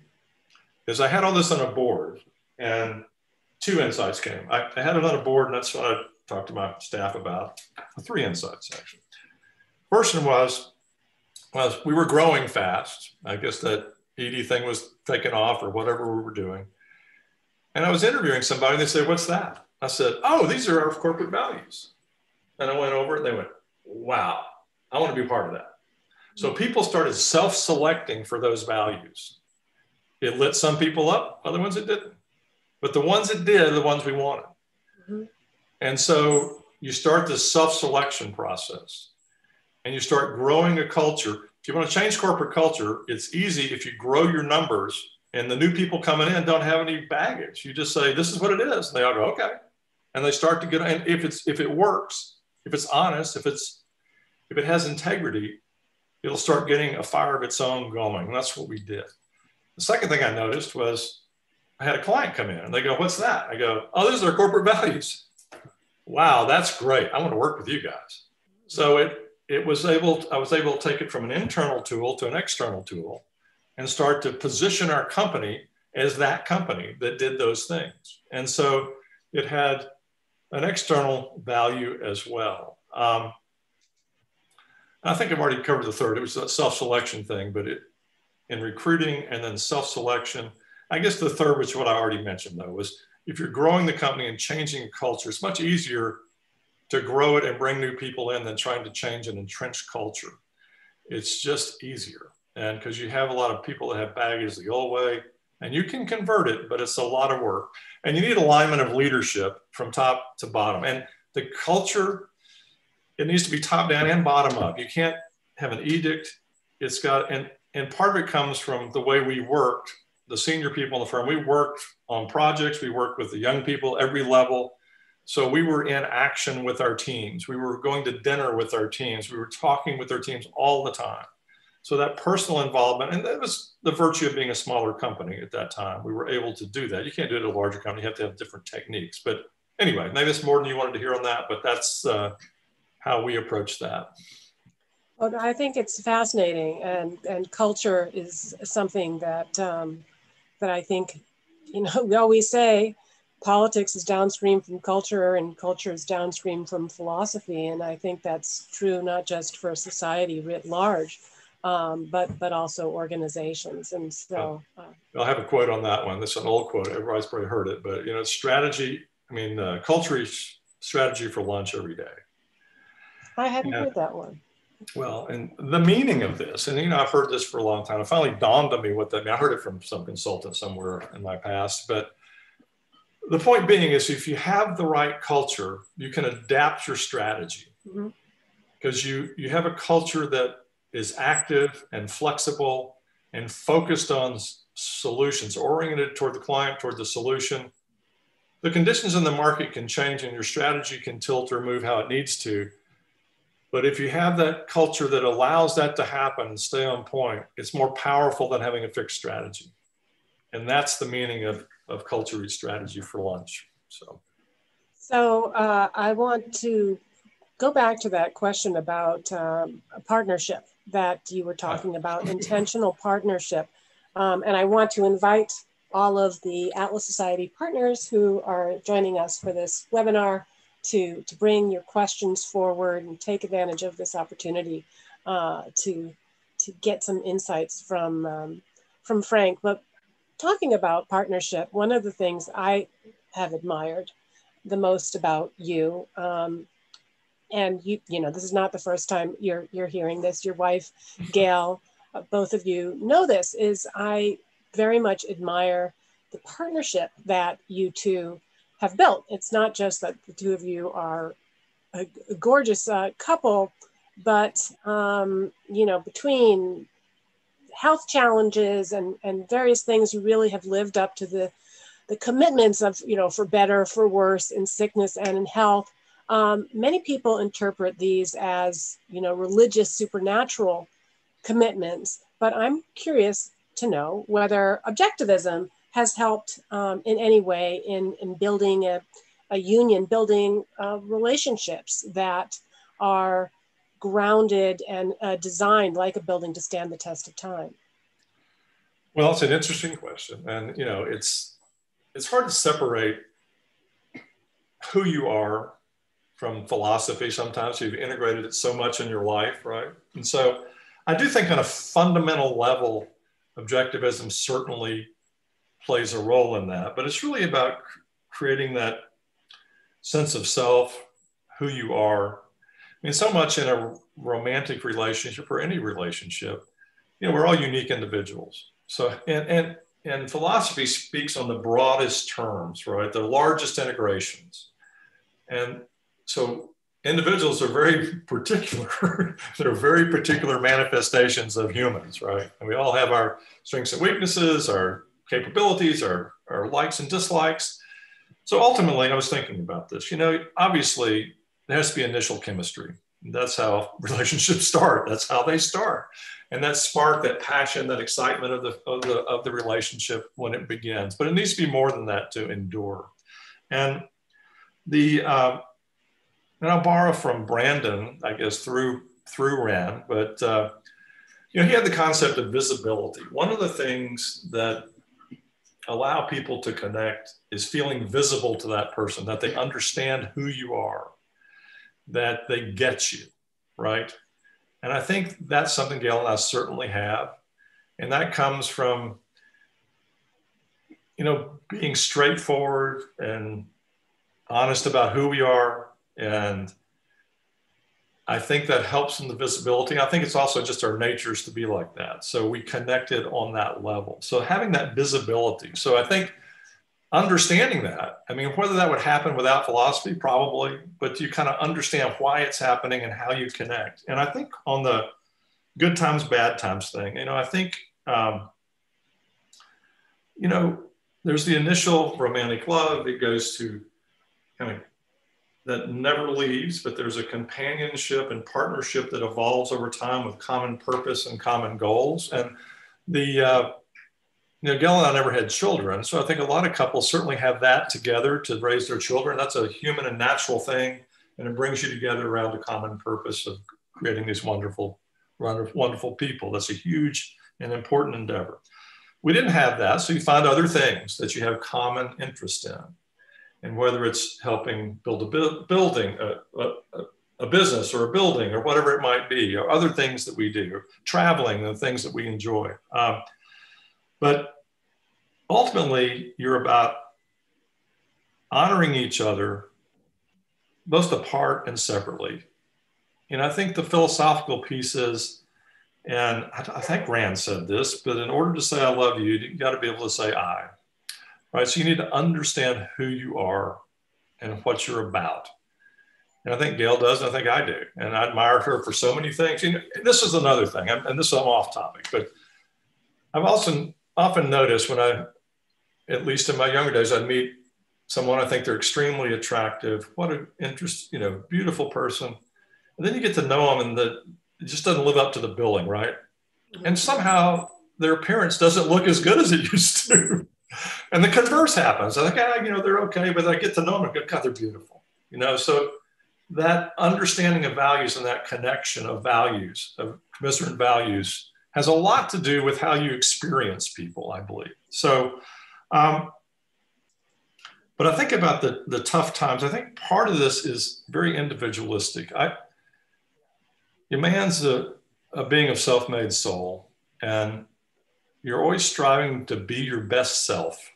is I had all this on a board and two insights came. I, I had it on a board and that's what I talked to my staff about. Three insights, actually. First one was, was we were growing fast. I guess that ED thing was taking off or whatever we were doing. And I was interviewing somebody and they said, What's that? I said, Oh, these are our corporate values. And I went over and they went, Wow, I want to be part of that. So people started self selecting for those values. It lit some people up, other ones it didn't. But the ones it did are the ones we wanted. Mm-hmm. And so you start this self selection process and you start growing a culture if you want to change corporate culture, it's easy if you grow your numbers and the new people coming in don't have any baggage. You just say, this is what it is. And they all go, okay. And they start to get, and if it's, if it works, if it's honest, if it's, if it has integrity, it'll start getting a fire of its own going. And that's what we did. The second thing I noticed was I had a client come in and they go, what's that? I go, oh, these are corporate values. Wow, that's great. I want to work with you guys. So it, it was able, I was able to take it from an internal tool to an external tool and start to position our company as that company that did those things. And so it had an external value as well. Um, I think I've already covered the third. It was a self-selection thing, but it in recruiting and then self-selection. I guess the third, which what I already mentioned though, was if you're growing the company and changing culture, it's much easier to grow it and bring new people in than trying to change an entrenched culture. It's just easier. And because you have a lot of people that have baggage the old way, and you can convert it, but it's a lot of work. And you need alignment of leadership from top to bottom. And the culture, it needs to be top down and bottom up. You can't have an edict. It's got, and, and part of it comes from the way we worked, the senior people in the firm. We worked on projects, we worked with the young people, every level so we were in action with our teams. We were going to dinner with our teams. We were talking with our teams all the time. So that personal involvement, and that was the virtue of being a smaller company at that time. We were able to do that. You can't do it at a larger company. You have to have different techniques. But anyway, maybe it's more than you wanted to hear on that, but that's uh, how we approach that. Well, I think it's fascinating, and and culture is something that um, that I think, you know, we always say politics is downstream from culture and culture is downstream from philosophy. And I think that's true not just for society writ large, um, but, but also organizations. And so uh, I'll have a quote on that one. This is an old quote. Everybody's probably heard it, but you know, strategy, I mean, uh, culture is strategy for lunch every day. I hadn't heard that one. Well, and the meaning of this, and you know, I've heard this for a long time. It finally dawned on me what that means. I heard it from some consultant somewhere in my past, but the point being is if you have the right culture, you can adapt your strategy because mm-hmm. you, you have a culture that is active and flexible and focused on solutions, oriented toward the client, toward the solution, the conditions in the market can change and your strategy can tilt or move how it needs to. But if you have that culture that allows that to happen and stay on point, it's more powerful than having a fixed strategy. And that's the meaning of, of culture strategy for lunch. So, so uh, I want to go back to that question about um, a partnership that you were talking about, intentional partnership. Um, and I want to invite all of the Atlas Society partners who are joining us for this webinar to, to bring your questions forward and take advantage of this opportunity uh, to, to get some insights from, um, from Frank. But talking about partnership, one of the things I have admired the most about you, um, and you, you know, this is not the first time you're, you're hearing this, your wife, Gail, uh, both of you know this, is I very much admire the partnership that you two have built. It's not just that the two of you are a, a gorgeous uh, couple, but um, you know, between health challenges and, and various things, you really have lived up to the the commitments of you know for better, for worse, in sickness and in health. Um, many people interpret these as you know religious supernatural commitments, but I'm curious to know whether objectivism has helped um, in any way in, in building a, a union, building uh, relationships that are grounded and uh, designed like a building to stand the test of time? Well, it's an interesting question, and you know, it's it's hard to separate who you are from philosophy. Sometimes you've integrated it so much in your life, right? And so, I do think on a fundamental level, objectivism certainly plays a role in that. But it's really about creating that sense of self, who you are. I mean, so much in a romantic relationship or any relationship, you know, we're all unique individuals. So, and, and, and philosophy speaks on the broadest terms, right? The largest integrations. And so individuals are very particular. They're very particular manifestations of humans, right? And we all have our strengths and weaknesses, our capabilities, our, our likes and dislikes. So ultimately, I was thinking about this. You know, obviously, there has to be initial chemistry. That's how relationships start. That's how they start, and that spark, that passion, that excitement of the of the of the relationship when it begins. But it needs to be more than that to endure. And the uh, and I'll borrow from Branden, I guess through through Rand, but uh, you know he had the concept of visibility. One of the things that allow people to connect is feeling visible to that person, that they understand who you are, that they get you, right? And I think that's something Gail and I certainly have. And that comes from, you know, being straightforward and honest about who we are and I think that helps in the visibility. I think it's also just our natures to be like that. So we connected on that level. So having that visibility. So I think understanding that, I mean, whether that would happen without philosophy, probably, but you kind of understand why it's happening and how you connect. And I think on the good times, bad times thing, you know, I think, um, you know, there's the initial romantic love it goes to kind of that never leaves, but there's a companionship and partnership that evolves over time with common purpose and common goals. And the, uh, you know, Gail and I never had children. So I think a lot of couples certainly have that together to raise their children. That's a human and natural thing. And it brings you together around the common purpose of creating these wonderful, wonderful people. That's a huge and important endeavor. We didn't have that. So you find other things that you have common interest in and whether it's helping build a bu- building, a, a, a, business or a building or whatever it might be, or other things that we do, traveling, the things that we enjoy. Um, but ultimately, you're about honoring each other, both apart and separately. And I think the philosophical piece is, and I, I think Rand said this, but in order to say I love you, you got to be able to say I right? So you need to understand who you are and what you're about. And I think Gail does, and I think I do. And I admire her for so many things. You know, this is another thing, and this is I'm off topic, but I've also often noticed when I, at least in my younger days, I'd meet someone I think they're extremely attractive. What an interest, you know, beautiful person. And then you get to know them and the, it just doesn't live up to the billing, right? And somehow their appearance doesn't look as good as it used to. And the converse happens. I think, ah, you know, they're okay, but I get to know them. God, they're beautiful. You know, so that understanding of values and that connection of values, of commiserate values, has a lot to do with how you experience people, I believe. So, um, but I think about the, the tough times. I think part of this is very individualistic. I, a man's a, a being of self made soul, and you're always striving to be your best self.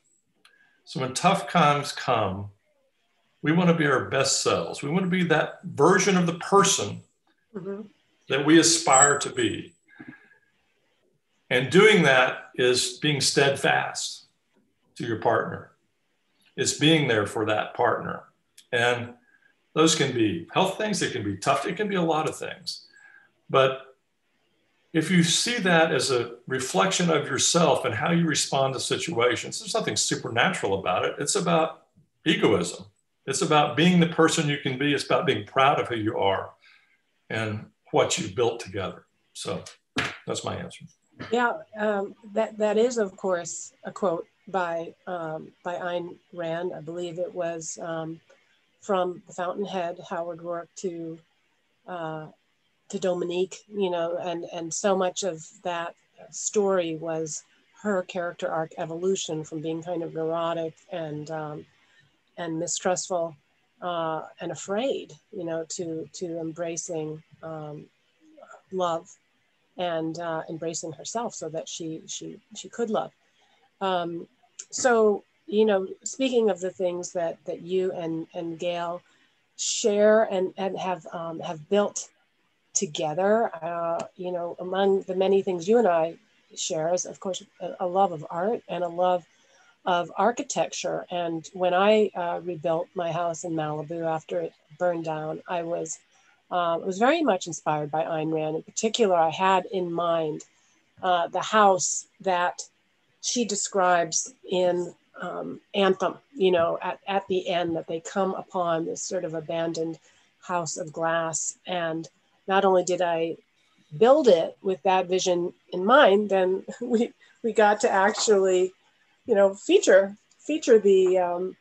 So when tough times come, we want to be our best selves. We want to be that version of the person mm-hmm. that we aspire to be. And doing that is being steadfast to your partner. It's being there for that partner. And those can be health things, it can be tough, it can be a lot of things. But if you see that as a reflection of yourself and how you respond to situations, there's nothing supernatural about it. It's about egoism. It's about being the person you can be. It's about being proud of who you are and what you've built together. So that's my answer. Yeah, um, that that is of course a quote by um, by Ayn Rand. I believe it was um, from The Fountainhead, Howard Roark to uh, to Dominique. You know, and and so much of that story was her character arc evolution from being kind of neurotic and um, and mistrustful uh, and afraid, you know, to to embracing um, love and uh, embracing herself so that she she she could love. Um, so you know, speaking of the things that that you and and Gail share and and have um, have built together, uh, you know, among the many things you and I share is of course a, a love of art and a love of architecture. And when I uh, rebuilt my house in Malibu after it burned down, I was uh, was very much inspired by Ayn Rand. In particular, I had in mind uh, the house that she describes in um, Anthem, you know, at, at the end, that they come upon this sort of abandoned house of glass. And not only did I build it with that vision in mind, then we, we got to actually, you know, feature feature the um,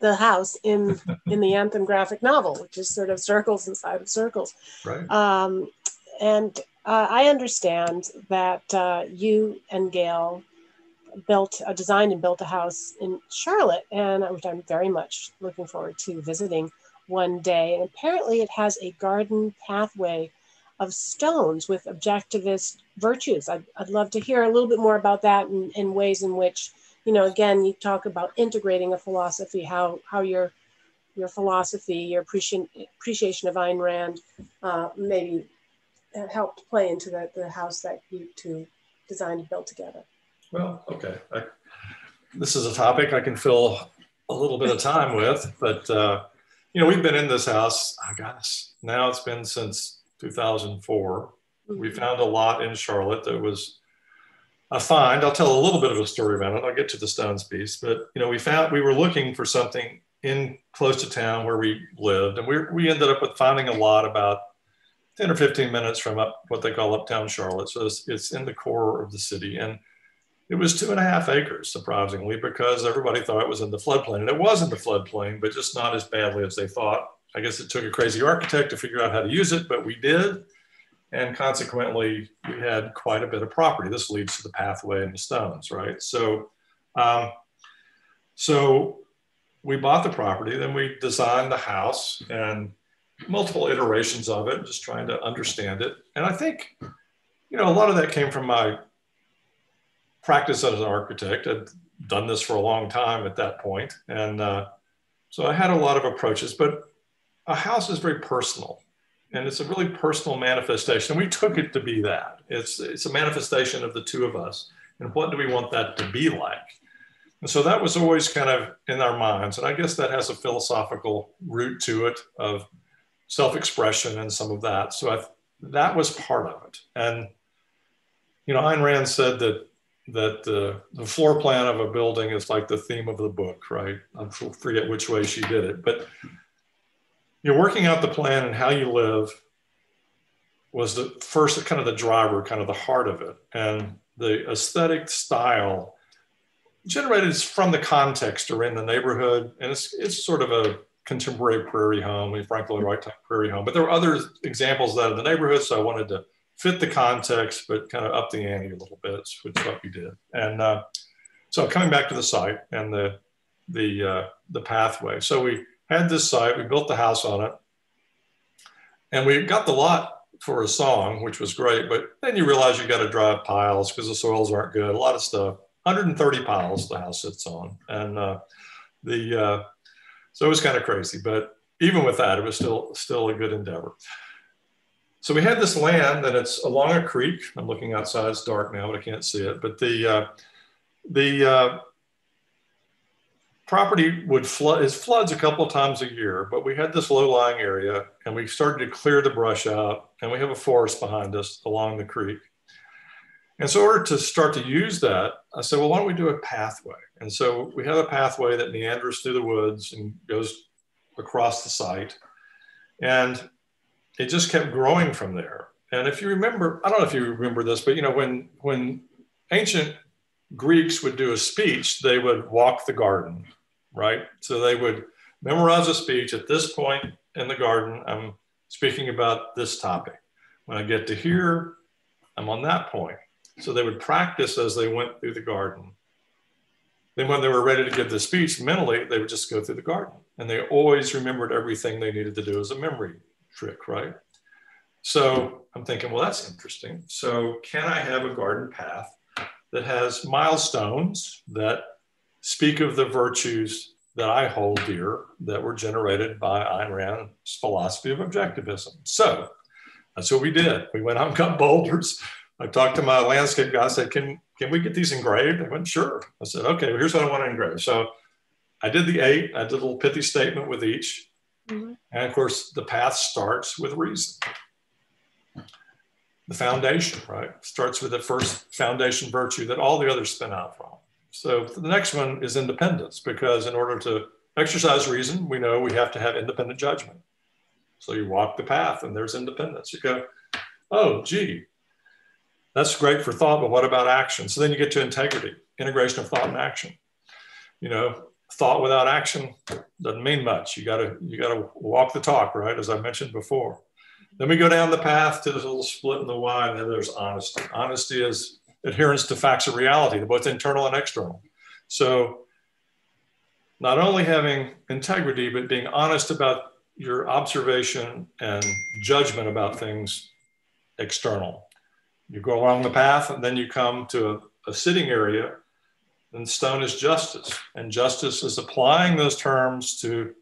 the house in in the anthem graphic novel, which is sort of circles inside of circles. Right. Um, and uh, I understand that uh, you and Gail built a designed and built a house in Charlotte, and which I'm very much looking forward to visiting one day. And apparently, it has a garden pathway of stones with objectivist virtues. I'd, I'd love to hear a little bit more about that and, and ways in which you know, again, you talk about integrating a philosophy, how how your your philosophy, your appreciation appreciation of Ayn Rand, uh, maybe helped play into the, the house that you two designed and built together. Well, okay. I, this is a topic I can fill a little bit of time with, but uh, you know, we've been in this house. I guess now it's been since 2004. Mm-hmm. We found a lot in Charlotte that was a find. I'll tell a little bit of a story about it. I'll get to the Stones piece, but you know, we found we were looking for something in close to town where we lived, and we we ended up with finding a lot about 10 or 15 minutes from up what they call uptown Charlotte. So it's, it's in the core of the city, and it was two and a half acres, surprisingly, because everybody thought it was in the floodplain, and it was in the floodplain, but just not as badly as they thought. I guess it took a crazy architect to figure out how to use it, but we did and consequently we had quite a bit of property. This leads to the pathway and the stones, right? So, um, so we bought the property, then we designed the house and multiple iterations of it, just trying to understand it. And I think, you know, a lot of that came from my practice as an architect. I'd done this for a long time at that point, and uh, so I had a lot of approaches. But a house is very personal and it's a really personal manifestation. We took it to be that. It's it's a manifestation of the two of us, and what do we want that to be like? And so that was always kind of in our minds, and I guess that has a philosophical root to it of self-expression and some of that. So I, that was part of it. And you know, Ayn Rand said that that uh, the floor plan of a building is like the theme of the book, right? I forget which way she did it, but you're working out the plan and how you live was the first kind of the driver, kind of the heart of it. And the aesthetic style generated from the context or in the neighborhood. And it's, it's sort of a contemporary prairie home, a Frank Lloyd Wright type prairie home. But there were other examples of that in the neighborhood. So I wanted to fit the context, but kind of up the ante a little bit, which is what we did. And uh, so coming back to the site and the, the, uh, the pathway. So we had this site, we built the house on it, and we got the lot for a song, which was great. But then you realize you got to drive piles because the soils aren't good. A lot of stuff. 130 piles the house sits on, and uh, the uh, so it was kind of crazy. But even with that, it was still still a good endeavor. So we had this land, and it's along a creek. I'm looking outside; it's dark now, but I can't see it. But the uh, the uh, property would flood, it floods a couple of times a year, but we had this low lying area and we started to clear the brush out and we have a forest behind us along the creek. And so in order to start to use that, I said, well, why don't we do a pathway? And so we have a pathway that meanders through the woods and goes across the site. And it just kept growing from there. And if you remember, I don't know if you remember this, but you know, when when ancient Greeks would do a speech, they would walk the garden, right? So they would memorize a speech at this point in the garden. I'm speaking about this topic. When I get to here, I'm on that point. So they would practice as they went through the garden. Then, when they were ready to give the speech mentally, they would just go through the garden. And they always remembered everything they needed to do as a memory trick, right? So I'm thinking, well, that's interesting. So, can I have a garden path that has milestones that speak of the virtues that I hold dear that were generated by Ayn Rand's philosophy of objectivism. So that's what we did. We went out and got boulders. I talked to my landscape guy. I said, "Can can we get these engraved?" I went, "Sure." I said, "Okay, well, here's what I want to engrave." So I did the eight. I did a little pithy statement with each, mm-hmm. and of course, the path starts with reason the foundation, right? Starts with the first foundation virtue that all the others spin out from. So the next one is independence, because in order to exercise reason, we know we have to have independent judgment. So you walk the path and there's independence. You go, oh, gee, that's great for thought, but what about action? So then you get to integrity, integration of thought and action. You know, thought without action doesn't mean much. You gotta, you gotta walk the talk, right? As I mentioned before. Then we go down the path to this little split in the Y, and then there's honesty. Honesty is adherence to facts of reality, both internal and external. So, not only having integrity, but being honest about your observation and judgment about things external. You go along the path, and then you come to a, a sitting area, and stone is justice. And justice is applying those terms to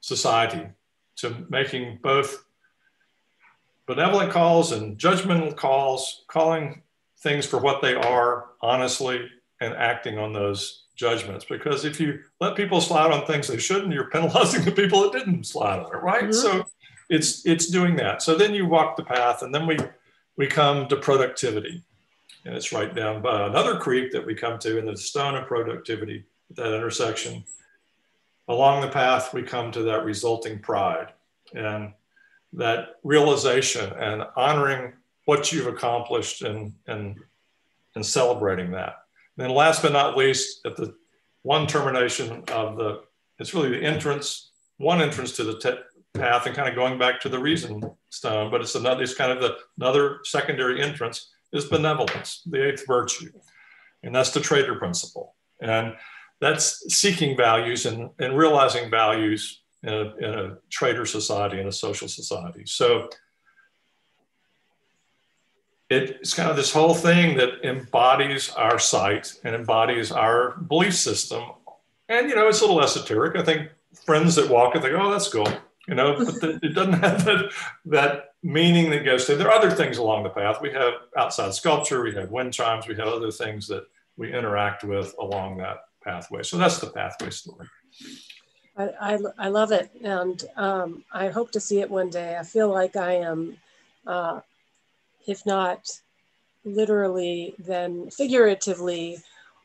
society, to making both benevolent calls and judgmental calls, calling things for what they are honestly and acting on those judgments. Because if you let people slide on things they shouldn't, you're penalizing the people that didn't slide on it, right? Mm-hmm. So it's it's doing that. So then you walk the path, and then we we come to productivity, and it's right down by another creek that we come to in the stone of productivity at that intersection. Along the path, we come to that resulting pride, and that realization and honoring what you've accomplished and, and, and celebrating that. And then last but not least, at the one termination of the, it's really the entrance, one entrance to the te- path and kind of going back to the reason stone, but it's another, it's kind of the, another secondary entrance is benevolence, the eighth virtue. And that's the trader principle. And that's seeking values and, and realizing values in a, in a trader society, in a social society. So it's kind of this whole thing that embodies our site and embodies our belief system. And, you know, it's a little esoteric. I think friends that walk it, they go, oh, that's cool. You know, but it doesn't have that, that meaning that goes to, there are other things along the path. We have outside sculpture, we have wind chimes, we have other things that we interact with along that pathway. So that's the pathway story. I, I, I love it. And um, I hope to see it one day. I feel like I am, uh, if not literally then figuratively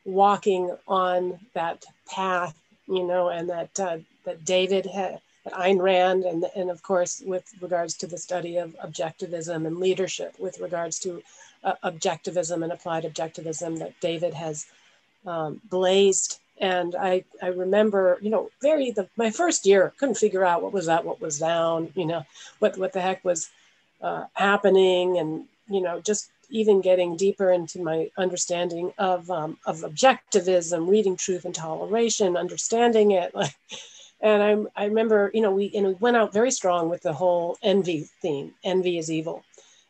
walking on that path, you know, and that uh, that David had, Ayn Rand, and and of course with regards to the study of objectivism and leadership, with regards to uh, objectivism and applied objectivism that David has um, blazed. And I, I remember, you know, very the my first year couldn't figure out what was up, what was down, you know, what what the heck was uh, happening, and you know, just even getting deeper into my understanding of um, of objectivism, reading truth and toleration, understanding it. Like, and I I remember you know we and we went out very strong with the whole envy theme. Envy is evil,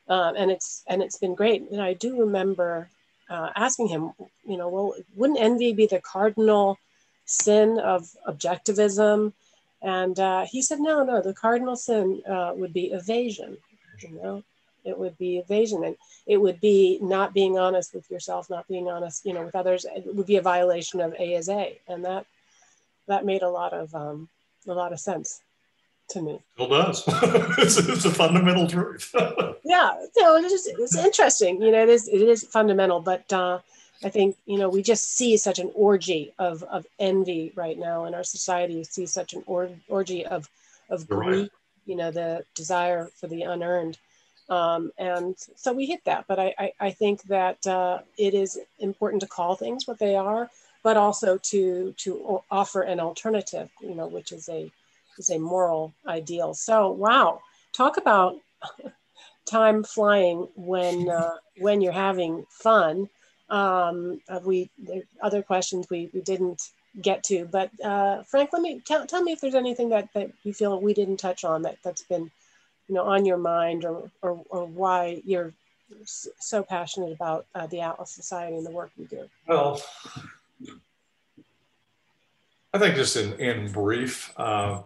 uh, and it's and it's been great. And I do remember uh, asking him, you know, well, wouldn't envy be the cardinal sin of objectivism? And uh, he said, no, no, the cardinal sin uh, would be evasion. You know, it would be evasion and it would be not being honest with yourself not being honest you know with others it would be a violation of a is a and that that made a lot of um, a lot of sense to me still does it's, it's, a fundamental truth yeah no it's just it's interesting you know it is it is fundamental but uh, I think you know we just see such an orgy of, of envy right now in our society. We see such an or, orgy of of greed, right. you know, the desire for the unearned, um, and so we hit that. But I, I, I think that uh, it is important to call things what they are, but also to to offer an alternative, you know, which is a is a moral ideal. So wow, talk about time flying when uh, when you're having fun. Um, uh, we other questions we, we didn't get to, but uh, Frank, let me tell, tell me if there's anything that, that you feel we didn't touch on that that's been you know on your mind or or, or why you're so passionate about uh, the Atlas Society and the work we do? Well, I think just in, in brief, uh,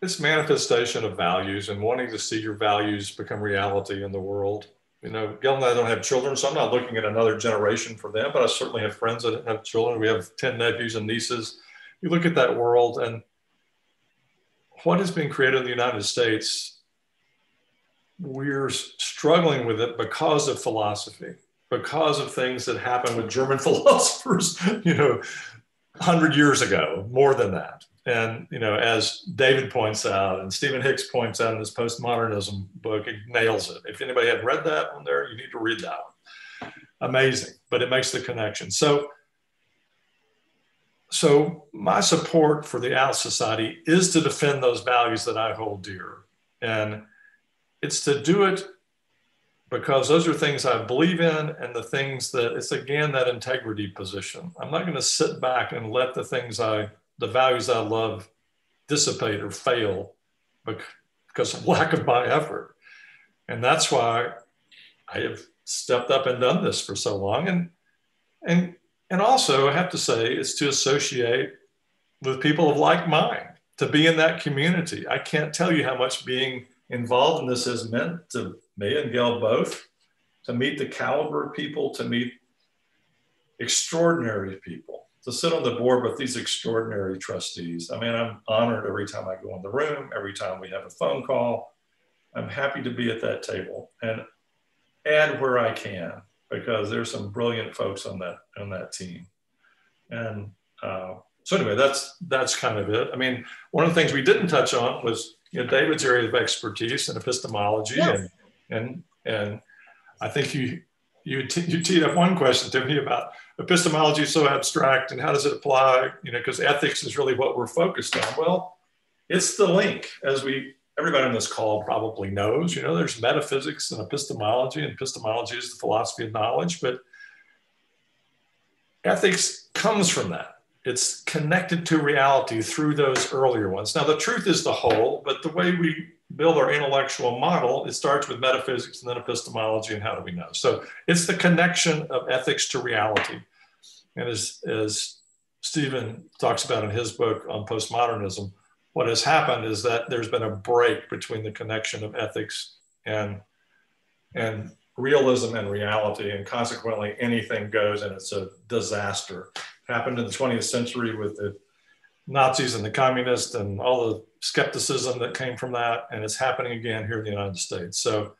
this manifestation of values and wanting to see your values become reality in the world. You know, Gail and I don't have children, so I'm not looking at another generation for them, but I certainly have friends that have children. We have 10 nephews and nieces. You look at that world and what has been created in the United States, we're struggling with it because of philosophy, because of things that happened with German philosophers, you know, 100 years ago, more than that. And, you know, as David points out and Stephen Hicks points out in his postmodernism book, it nails it. If anybody hadn't read that one there, you need to read that one. Amazing, but it makes the connection. So, so my support for the Atlas Society is to defend those values that I hold dear. And it's to do it because those are things I believe in and the things that it's again that integrity position. I'm not going to sit back and let the things I, the values I love dissipate or fail because of lack of my effort. And that's why I have stepped up and done this for so long. And, and and also, I have to say, is to associate with people of like mind, to be in that community. I can't tell you how much being involved in this has meant to me and Gail both, to meet the caliber of people, to meet extraordinary people, to sit on the board with these extraordinary trustees. I mean, I'm honored every time I go in the room, every time we have a phone call. I'm happy to be at that table and add where I can because there's some brilliant folks on that on that team. And uh, so anyway, that's that's kind of it. I mean, one of the things we didn't touch on was you know David's area of expertise and epistemology, yes. and and and I think you you t- you teed up one question to me about epistemology is so abstract and how does it apply? You know, because ethics is really what we're focused on. Well, it's the link as we everybody on this call probably knows, you know, there's metaphysics and epistemology, and epistemology is the philosophy of knowledge, but ethics comes from that. It's connected to reality through those earlier ones. Now, the truth is the whole, but the way we build our intellectual model, it starts with metaphysics and then epistemology, and how do we know? So it's the connection of ethics to reality. And as, as Stephen talks about in his book on postmodernism, what has happened is that there's been a break between the connection of ethics and and realism and reality and consequently anything goes and it's a disaster it happened in the 20th century with the nazis and the communists and all the skepticism that came from that and it's happening again here in the united states so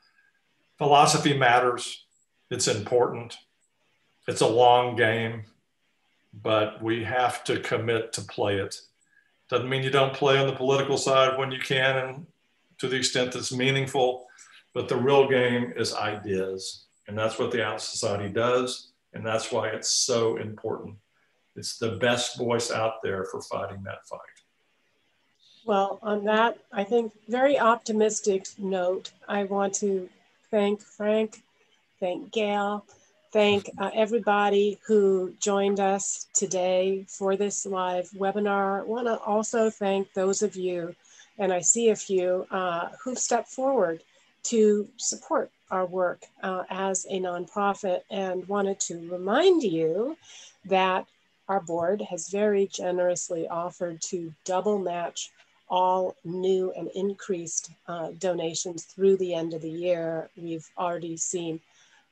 philosophy matters It's important. It's a long game, but we have to commit to play it. Doesn't mean you don't play on the political side when you can and to the extent that's meaningful, but the real game is ideas. And that's what the Atlas Society does. And that's why it's so important. It's the best voice out there for fighting that fight. Well, on that, I think, very optimistic note, I want to thank Frank, thank Gail, thank uh, everybody who joined us today for this live webinar. I want to also thank those of you, and I see a few, uh, who've stepped forward to support our work uh, as a nonprofit and wanted to remind you that our board has very generously offered to double match all new and increased uh, donations through the end of the year. We've already seen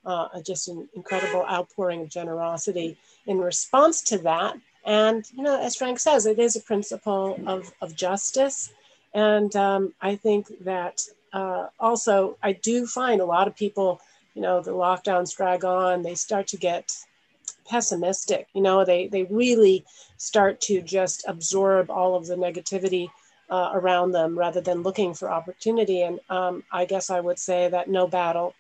uh, just an incredible outpouring of generosity in response to that. And, you know, as Frank says, it is a principle of, of justice. And um, I think that uh, also, I do find a lot of people, you know, the lockdowns drag on, they start to get pessimistic, you know, they, they really start to just absorb all of the negativity uh, around them rather than looking for opportunity. And um, I guess I would say that no battle,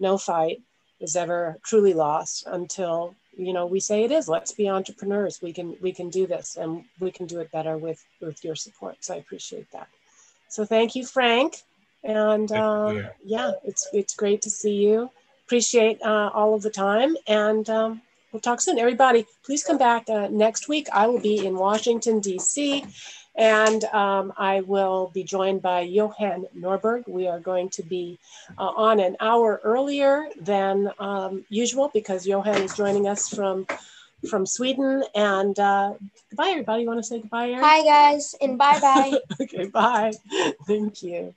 no fight is ever truly lost until you know we say it is let's be entrepreneurs. We can we can do this and we can do it better with with your support. So i appreciate that. So thank you frank. And uh, yeah it's it's great to see you. Appreciate uh, all of the time. And um, we'll talk soon. Everybody please come back uh, next week. I will be in washington d.c and um, I will be joined by Johan Norberg. We are going to be uh, on an hour earlier than um, usual because Johan is joining us from from Sweden. And uh, goodbye, everybody. You want to say goodbye, Erin? Hi, guys, and bye bye. okay, bye. Thank you.